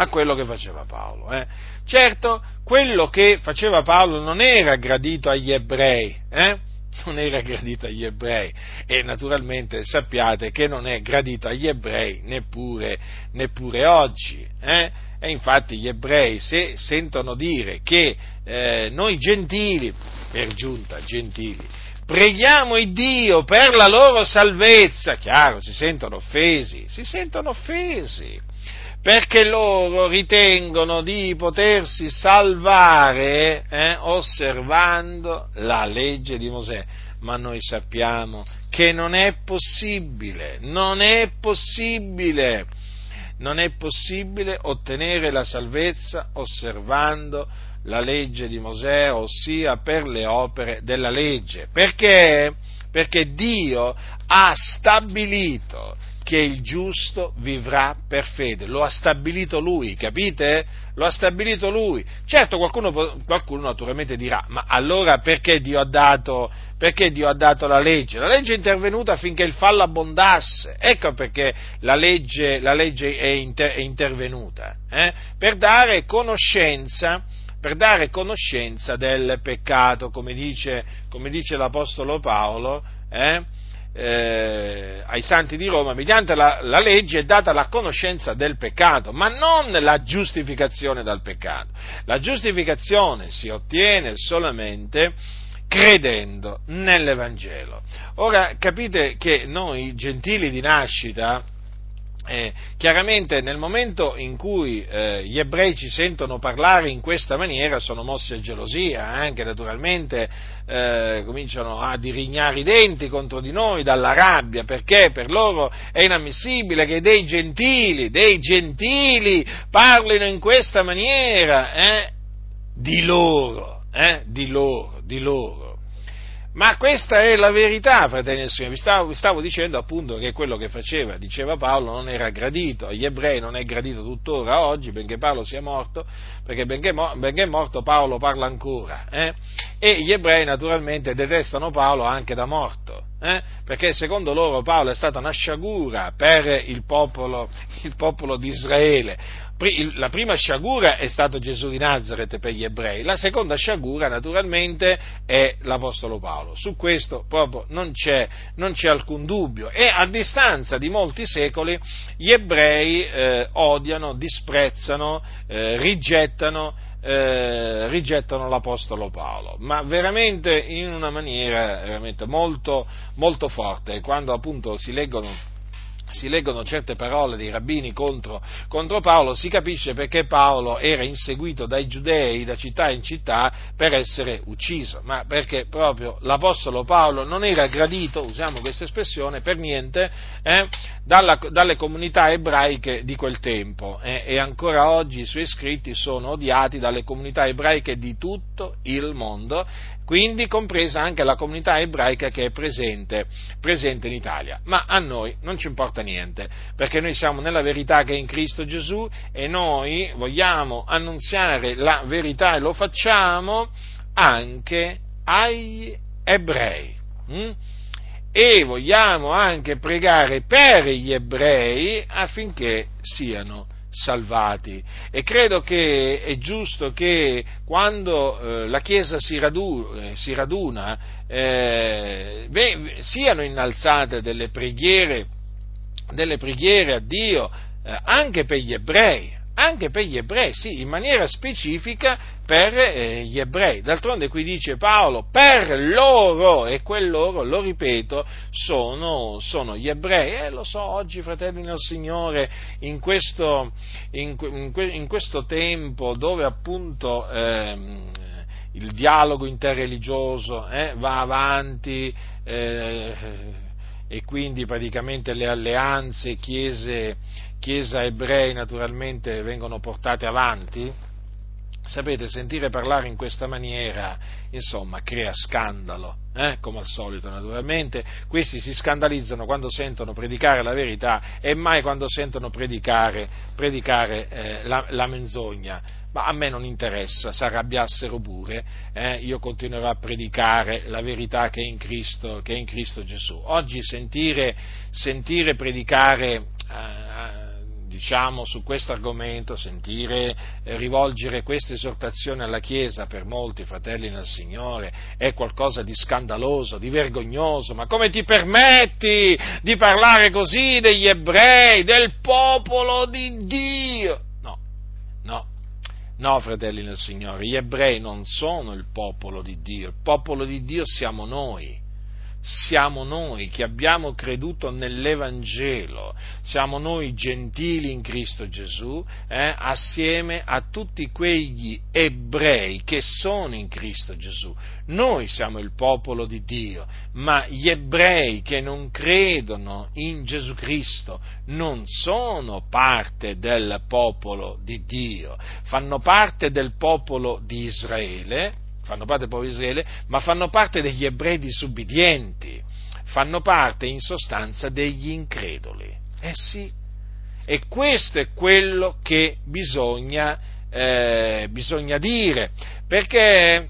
a quello che faceva Paolo. Eh. Certo, quello che faceva Paolo non era gradito agli ebrei, eh? non era gradito agli ebrei e naturalmente sappiate che non è gradito agli ebrei neppure, neppure oggi. Eh? E infatti gli ebrei se sentono dire che eh, noi gentili, per giunta gentili, preghiamo il Dio per la loro salvezza, chiaro, si sentono offesi, si sentono offesi perché loro ritengono di potersi salvare eh, osservando la legge di Mosè. Ma noi sappiamo che non è possibile, non è possibile, non è possibile ottenere la salvezza osservando la legge di Mosè, ossia per le opere della legge. Perché? Perché Dio ha stabilito che il giusto vivrà per fede, lo ha stabilito lui, capite? Lo ha stabilito lui. Certo, qualcuno, qualcuno naturalmente dirà, ma allora perché Dio, dato, perché Dio, ha dato, la legge? La legge è intervenuta affinché il fallo abbondasse, ecco perché la legge, la legge è, inter, è, intervenuta, eh? per dare conoscenza per dare conoscenza del peccato, come dice, come dice l'Apostolo Paolo, eh? Eh, ai santi di Roma, mediante la, la, legge è data la conoscenza del peccato, ma non la giustificazione dal peccato. La giustificazione si ottiene solamente credendo nell'Evangelo. Ora capite che noi gentili di nascita, eh, chiaramente nel momento in cui eh, gli ebrei ci sentono parlare in questa maniera sono mossi a gelosia, anche naturalmente eh, cominciano a dirignare i denti contro di noi dalla rabbia, perché per loro è inammissibile che dei gentili, dei gentili parlino in questa maniera eh, di loro, eh, di loro, di loro. Ma questa è la verità, fratelli del Signore. Vi stavo, vi stavo, dicendo appunto che quello che faceva, diceva Paolo, non era gradito agli ebrei, non è gradito tuttora oggi, benché Paolo sia morto, perché benché, benché morto Paolo parla ancora. Eh? E gli ebrei naturalmente detestano Paolo anche da morto, eh? perché secondo loro Paolo è stata una sciagura per il popolo, il popolo di Israele la prima sciagura è stato Gesù di Nazareth per gli ebrei, la seconda sciagura naturalmente è l'Apostolo Paolo. Su questo proprio non c'è, non c'è alcun dubbio e a distanza di molti secoli gli ebrei eh, odiano, disprezzano, eh, rigettano, eh, rigettano l'Apostolo Paolo, ma veramente in una maniera veramente molto, molto forte. Quando appunto si leggono si leggono certe parole dei rabbini contro, contro, Paolo, si capisce perché Paolo era inseguito dai giudei da città in città per essere ucciso, ma perché proprio l'Apostolo Paolo non era gradito, usiamo questa espressione, per niente, eh, dalla, dalle comunità ebraiche di quel tempo eh, e ancora oggi i suoi scritti sono odiati dalle comunità ebraiche di tutto il mondo quindi compresa anche la comunità ebraica che è presente, presente, in Italia. Ma a noi non ci importa niente, perché noi siamo nella verità che è in Cristo Gesù e noi vogliamo annunziare la verità e lo facciamo anche agli ebrei. Hm? E vogliamo anche pregare per gli ebrei affinché siano salvati. E credo che è giusto che quando eh, la Chiesa si, radu- eh, si raduna eh, beh, siano innalzate delle preghiere, delle preghiere a Dio eh, anche per gli ebrei, anche per gli ebrei, sì, in maniera specifica per eh, gli ebrei. D'altronde qui dice Paolo, per loro, e quel loro, lo ripeto, sono, sono gli ebrei. E eh, lo so, oggi, fratelli del Signore, in questo, in, in questo tempo dove appunto... Eh, il dialogo interreligioso eh, va avanti eh, e quindi praticamente le alleanze chiese, chiesa ebrei naturalmente vengono portate avanti, sapete, sentire parlare in questa maniera, insomma, crea scandalo, eh? come al solito naturalmente. Questi si scandalizzano quando sentono predicare la verità e mai quando sentono predicare, predicare eh, la, la, menzogna. Ma a me non interessa, si arrabbiassero pure, eh? io continuerò a predicare la verità che è in Cristo, è in Cristo Gesù. Oggi sentire, sentire predicare eh, diciamo, su questo argomento, sentire eh, rivolgere questa esortazione alla Chiesa per molti fratelli nel Signore è qualcosa di scandaloso, di vergognoso, ma come ti permetti di parlare così degli ebrei, del popolo di Dio? No, no, no, fratelli nel Signore, gli ebrei non sono il popolo di Dio, il popolo di Dio siamo noi siamo noi che abbiamo creduto nell'Evangelo, siamo noi gentili in Cristo Gesù, eh, assieme a tutti quegli ebrei che sono in Cristo Gesù. Noi siamo il popolo di Dio, ma gli ebrei che non credono in Gesù Cristo non sono parte del popolo di Dio, fanno parte del popolo di Israele, fanno parte del popolo di Israele, ma fanno parte degli ebrei disubbidienti, fanno parte in sostanza degli increduli. Eh sì, e questo è quello che bisogna, eh, bisogna dire, perché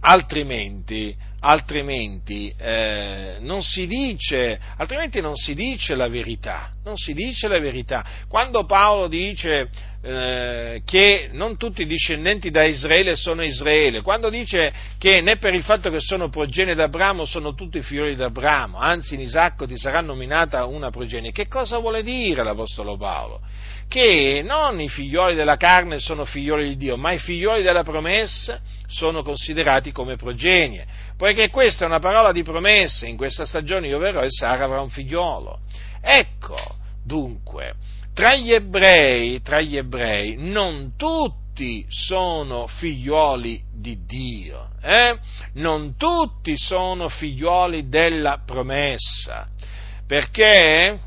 altrimenti, altrimenti, eh, non dice, altrimenti non si dice la verità, non si dice la verità. Quando Paolo dice eh, che non tutti i discendenti da Israele sono Israele, quando dice che né per il fatto che sono progenie d'Abramo sono tutti figli d'Abramo, anzi in Isacco ti sarà nominata una progenie, che cosa vuole dire l'Apostolo Paolo? Che non i figlioli della carne sono figlioli di Dio, ma i figlioli della promessa sono considerati come progenie, poiché questa è una parola di promessa, in questa stagione io verrò e Sara avrà un figliolo. Ecco, dunque, tra gli ebrei, tra gli ebrei non tutti sono figlioli di Dio, eh? non tutti sono figlioli della promessa, perché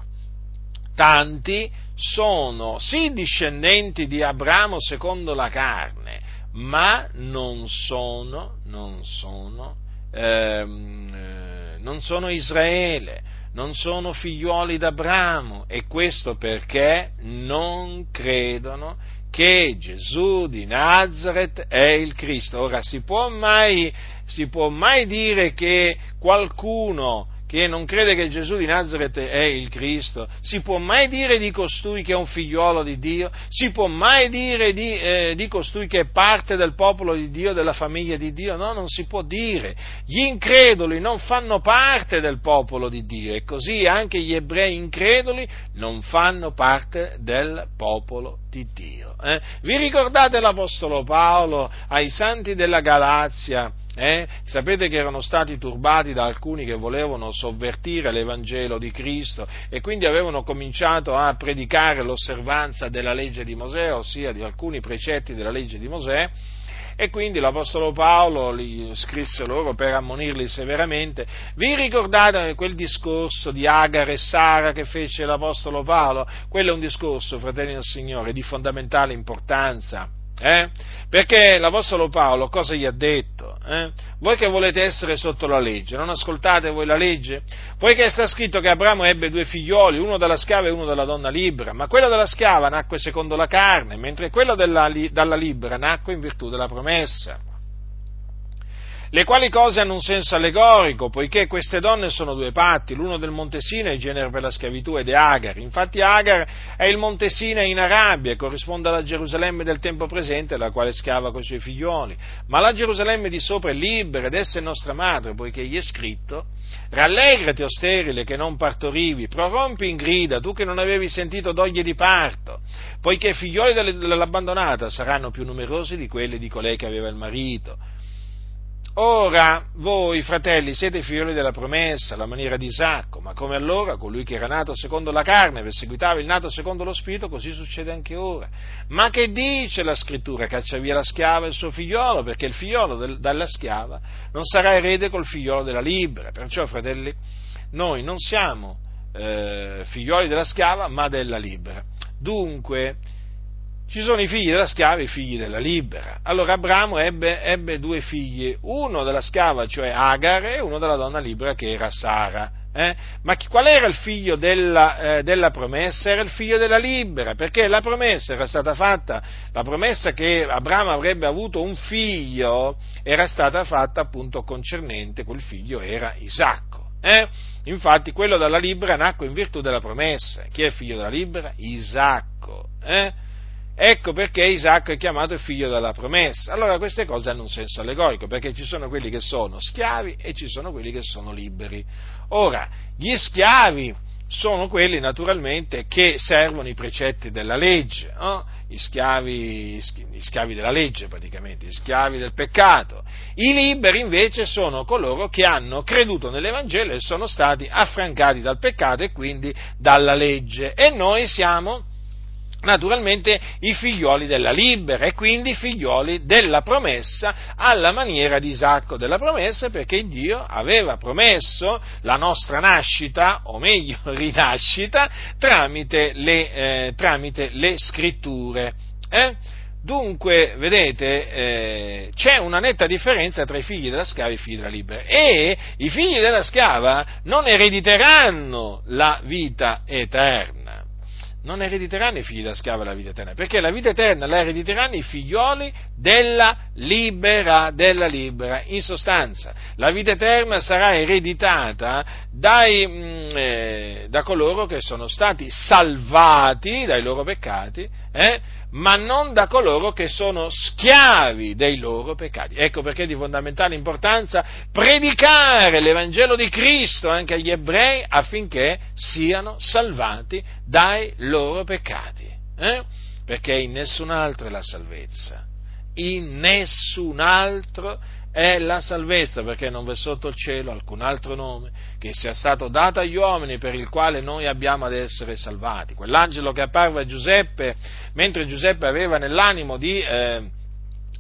tanti sono sì discendenti di Abramo secondo la carne, ma non sono, non sono, ehm, eh, non sono Israele, non sono figliuoli d'Abramo e questo perché non credono che Gesù di Nazareth è il Cristo. Ora si può mai, si può mai dire che qualcuno che non crede che Gesù di Nazareth è il Cristo, si può mai dire di costui che è un figliolo di Dio? Si può mai dire di, eh, di, costui che è parte del popolo di Dio, della famiglia di Dio? No, non si può dire. Gli increduli non fanno parte del popolo di Dio e così anche gli ebrei increduli non fanno parte del popolo di Dio. Eh? Vi ricordate l'Apostolo Paolo ai santi della Galazia? Eh? Sapete che erano stati turbati da alcuni che volevano sovvertire l'Evangelo di Cristo e quindi avevano cominciato a predicare l'osservanza della legge di Mosè, ossia di alcuni precetti della legge di Mosè, e quindi l'Apostolo Paolo li scrisse loro per ammonirli severamente. Vi ricordate quel discorso di Agar e Sara che fece l'Apostolo Paolo? Quello è un discorso, fratelli del Signore, di fondamentale importanza eh? Perché l'Apostolo Paolo cosa gli ha detto? Eh? Voi che volete essere sotto la legge, non ascoltate voi la legge? Poiché sta scritto che Abramo ebbe due figlioli, uno dalla schiava e uno dalla donna libera, ma quello della schiava nacque secondo la carne, mentre quello della, dalla libera nacque in virtù della promessa le quali cose hanno un senso allegorico, poiché queste donne sono due patti, l'uno del Monte Sinai, genere per la schiavitù, ed è Agar. Infatti Agar è il Monte Sinai in Arabia e corrisponde alla Gerusalemme del tempo presente, la quale schiava con i suoi figlioli. Ma la Gerusalemme di sopra è libera ed essa è nostra madre, poiché gli è scritto, rallegrati, o sterile, che non partorivi, prorompi in grida, tu che non avevi sentito doglie di parto, poiché i figlioli dell'abbandonata saranno più numerosi di quelli di colei che aveva il marito Ora voi, fratelli, siete figlioli della promessa, alla maniera di Isacco, ma come allora colui che era nato secondo la carne perseguitava il nato secondo lo spirito, così succede anche ora. Ma che dice la scrittura? Caccia via la schiava e il suo figliolo, perché il figliolo del, dalla schiava non sarà erede col figliolo della libera. Perciò, fratelli, noi non siamo eh, figlioli della schiava, ma della libera. Dunque, ci sono i figli della schiava e i figli della libera. Allora Abramo ebbe, ebbe due figli, uno della schiava, cioè Agar, e uno della donna libera che era Sara. Eh? Ma chi, qual era il figlio della, eh, della, promessa? Era il figlio della libera, perché la promessa era stata fatta, la promessa che Abramo avrebbe avuto un figlio era stata fatta appunto concernente, quel figlio era Isacco. Eh? Infatti quello della libera nacque in virtù della promessa. Chi è figlio della libera? Isacco. Eh? Ecco perché Isacco è chiamato il figlio della promessa. Allora queste cose hanno un senso allegorico, perché ci sono quelli che sono schiavi e ci sono quelli che sono liberi. Ora, gli schiavi sono quelli naturalmente che servono i precetti della legge, no? gli, schiavi, gli schiavi della legge praticamente, gli schiavi del peccato. I liberi invece sono coloro che hanno creduto nell'Evangelo e sono stati affrancati dal peccato e quindi dalla legge. E noi siamo naturalmente i figlioli della libera e quindi i figlioli della promessa alla maniera di Isacco della promessa perché Dio aveva promesso la nostra nascita, o meglio [LAUGHS] rinascita, tramite le, eh, tramite le scritture. Eh? Dunque, vedete, eh, c'è una netta differenza tra i figli della schiava e i figli della libera. E i figli della schiava non erediteranno la vita eterna non erediteranno i figli da schiavo la vita eterna, perché la vita eterna la erediteranno i figlioli della libera, della libera. In sostanza, la vita eterna sarà ereditata dai, mm, eh, da coloro che sono stati salvati dai loro peccati, eh, ma non da coloro che sono schiavi dei loro peccati. Ecco perché è di fondamentale importanza predicare l'Evangelo di Cristo anche agli ebrei affinché siano salvati dai loro peccati. Eh? Perché in nessun altro è la salvezza. In nessun altro è la salvezza, perché non v'è sotto il cielo alcun altro nome che sia stato dato agli uomini per il quale noi abbiamo ad essere salvati. Quell'angelo che apparve a Giuseppe, mentre Giuseppe aveva nell'animo di... Eh,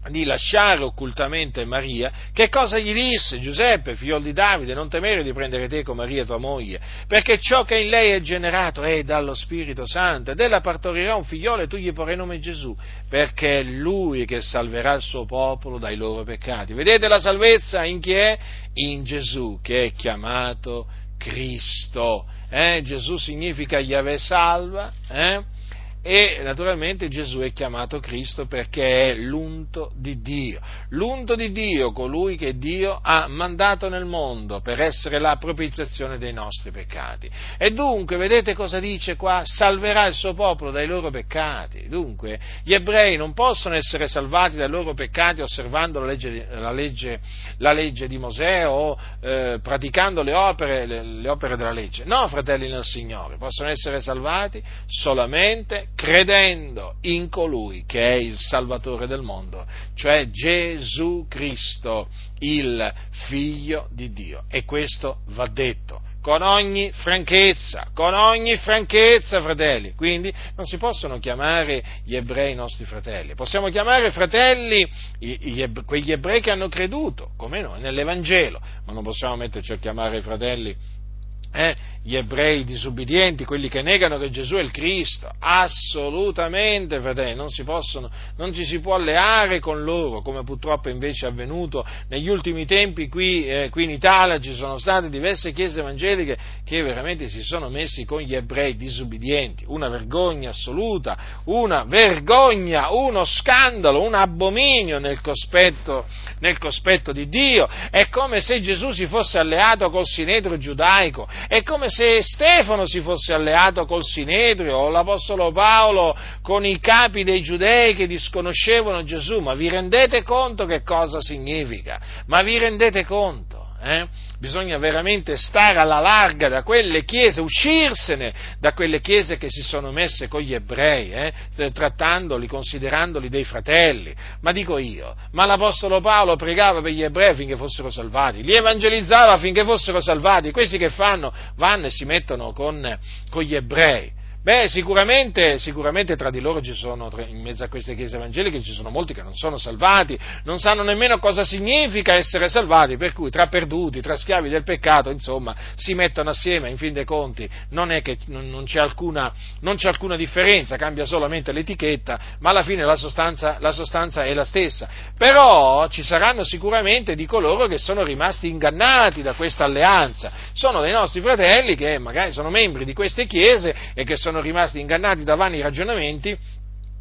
di lasciare occultamente Maria, che cosa gli disse? Giuseppe, figlio di Davide, non temere di prendere te con Maria tua moglie, perché ciò che in lei è generato è dallo Spirito Santo, ed ella partorirà un figliolo e tu gli porrai nome Gesù, perché è lui che salverà il suo popolo dai loro peccati. Vedete la salvezza in chi è? In Gesù, che è chiamato Cristo. Eh? Gesù significa Yahweh salva, eh? E naturalmente Gesù è chiamato Cristo perché è l'unto di Dio, l'unto di Dio, colui che Dio ha mandato nel mondo per essere la propiziazione dei nostri peccati. E dunque, vedete cosa dice qua? Salverà il suo popolo dai loro peccati. Dunque, gli ebrei non possono essere salvati dai loro peccati osservando la legge, la legge, la legge di Mosè o eh, praticando le opere, le, le opere della legge. No, fratelli nel Signore, possono essere salvati solamente credendo in colui che è il Salvatore del mondo, cioè Gesù Cristo, il Figlio di Dio. E questo va detto con ogni franchezza, con ogni franchezza, fratelli. Quindi non si possono chiamare gli ebrei i nostri fratelli, possiamo chiamare fratelli quegli ebrei che hanno creduto, come noi, nell'Evangelo, ma non possiamo metterci a chiamare fratelli eh, gli ebrei disubbidienti, quelli che negano che Gesù è il Cristo, assolutamente, fratelli, non, si possono, non ci si può alleare con loro, come purtroppo invece è avvenuto negli ultimi tempi qui, eh, qui in Italia, ci sono state diverse chiese evangeliche che veramente si sono messi con gli ebrei disubbidienti, una vergogna assoluta, una vergogna, uno scandalo, un abominio nel cospetto, nel cospetto di Dio, è come se Gesù si fosse alleato col sinedro giudaico, è come se Stefano si fosse alleato col Sinedrio o l'Apostolo Paolo con i capi dei giudei che disconoscevano Gesù. Ma vi rendete conto che cosa significa? Ma vi rendete conto? Eh? Bisogna veramente stare alla larga da quelle chiese, uscirsene da quelle chiese che si sono messe con gli ebrei, eh? trattandoli, considerandoli dei fratelli. Ma dico io, ma l'Apostolo Paolo pregava per gli ebrei affinché fossero salvati, li evangelizzava affinché fossero salvati, questi che fanno? Vanno e si mettono con, con gli ebrei Beh, sicuramente, sicuramente, tra di loro ci sono, in mezzo a queste chiese evangeliche, ci sono molti che non sono salvati, non sanno nemmeno cosa significa essere salvati, per cui tra perduti, tra schiavi del peccato, insomma, si mettono assieme, in fin dei conti, non è che non c'è alcuna, non c'è alcuna differenza, cambia solamente l'etichetta, ma alla fine la sostanza, la sostanza è la stessa. Però ci saranno sicuramente di coloro che sono rimasti ingannati da questa alleanza, sono dei nostri fratelli che magari sono membri di queste chiese e che sono sono rimasti ingannati da vani ragionamenti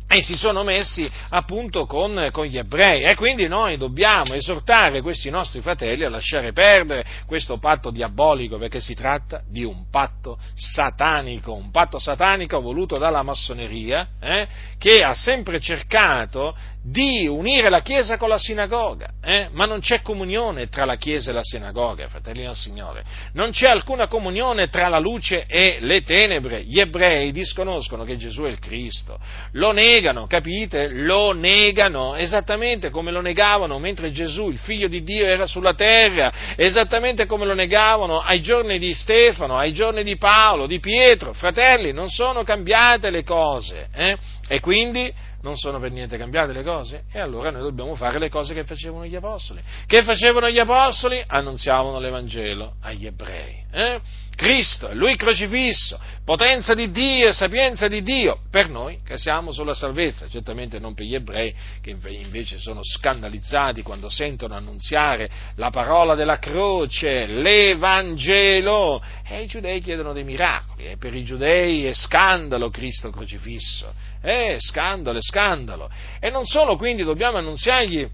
e si sono messi appunto con, con, gli ebrei. E quindi noi dobbiamo esortare questi nostri fratelli a lasciare perdere questo patto diabolico perché si tratta di un patto satanico, un patto satanico voluto dalla massoneria eh, che ha sempre cercato di unire la Chiesa con la sinagoga, eh? ma non c'è comunione tra la Chiesa e la sinagoga, fratelli del Signore, non c'è alcuna comunione tra la luce e le tenebre, gli ebrei disconoscono che Gesù è il Cristo, lo negano, capite? Lo negano, esattamente come lo negavano mentre Gesù, il figlio di Dio, era sulla terra, esattamente come lo negavano ai giorni di Stefano, ai giorni di Paolo, di Pietro, fratelli, non sono cambiate le cose, eh? e quindi non sono per niente cambiate le cose? E allora noi dobbiamo fare le cose che facevano gli apostoli. Che facevano gli apostoli? Annunziavano l'Evangelo agli ebrei. Eh? Cristo, Lui crocifisso, potenza di Dio, sapienza di Dio, per noi che siamo sulla salvezza, certamente non per gli ebrei che invece sono scandalizzati quando sentono annunziare la parola della croce, l'Evangelo, e i giudei chiedono dei miracoli, e per i giudei è scandalo Cristo crocifisso, è scandalo, è scandalo, e non solo quindi dobbiamo annunziargli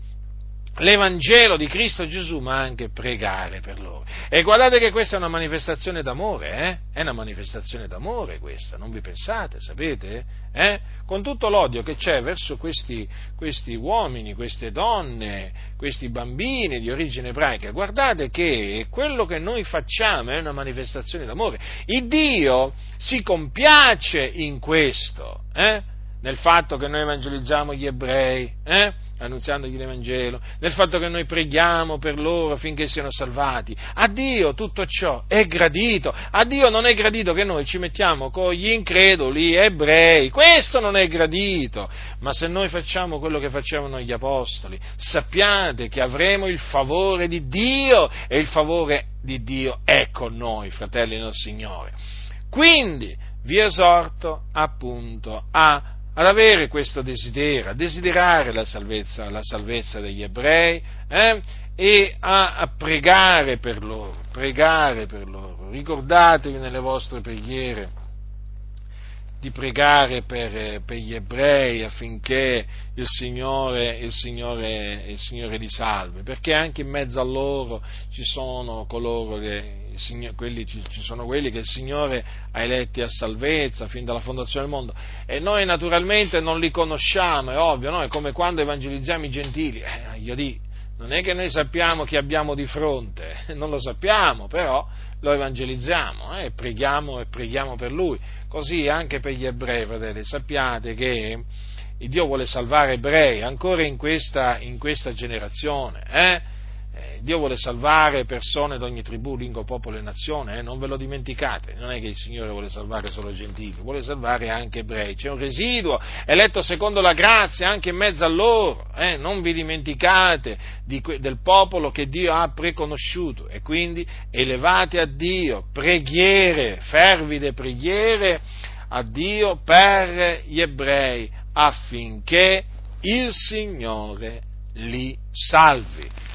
l'Evangelo di Cristo Gesù, ma anche pregare per loro. E guardate che questa è una manifestazione d'amore, eh? È una manifestazione d'amore questa, non vi pensate, sapete? Eh? Con tutto l'odio che c'è verso questi, questi uomini, queste donne, questi bambini di origine ebraica, guardate che quello che noi facciamo è una manifestazione d'amore. Il Dio si compiace in questo, eh? Nel fatto che noi evangelizziamo gli ebrei, eh? annunziandogli l'Evangelo, nel fatto che noi preghiamo per loro affinché siano salvati. A Dio tutto ciò è gradito, a Dio non è gradito che noi ci mettiamo con gli increduli ebrei, questo non è gradito, ma se noi facciamo quello che facevano gli apostoli, sappiate che avremo il favore di Dio e il favore di Dio è con noi, fratelli del Signore. Quindi vi esorto appunto a ad avere questo desiderio, a desiderare la salvezza, la salvezza degli ebrei eh, e a, a, pregare per loro, pregare per loro. Ricordatevi nelle vostre preghiere di pregare per, per gli ebrei affinché il Signore, il, Signore, il Signore li salvi, perché anche in mezzo a loro ci sono che, quelli, ci sono quelli che il Signore ha eletti a salvezza fin dalla fondazione del mondo e noi naturalmente non li conosciamo, è ovvio, no? è come quando evangelizziamo i gentili, eh, io dico, non è che noi sappiamo chi abbiamo di fronte, [LAUGHS] non lo sappiamo, però lo evangelizziamo eh, e, preghiamo, e preghiamo per lui. Così anche per gli ebrei, fratelli, sappiate che Dio vuole salvare ebrei ancora in questa, in questa generazione. Eh? Dio vuole salvare persone di ogni tribù, lingua, popolo e nazione, eh? non ve lo dimenticate, non è che il Signore vuole salvare solo gentili, vuole salvare anche ebrei, c'è un residuo eletto secondo la grazia anche in mezzo a loro, eh? non vi dimenticate di, del popolo che Dio ha preconosciuto e quindi elevate a Dio preghiere, fervide preghiere a Dio per gli ebrei affinché il Signore li salvi.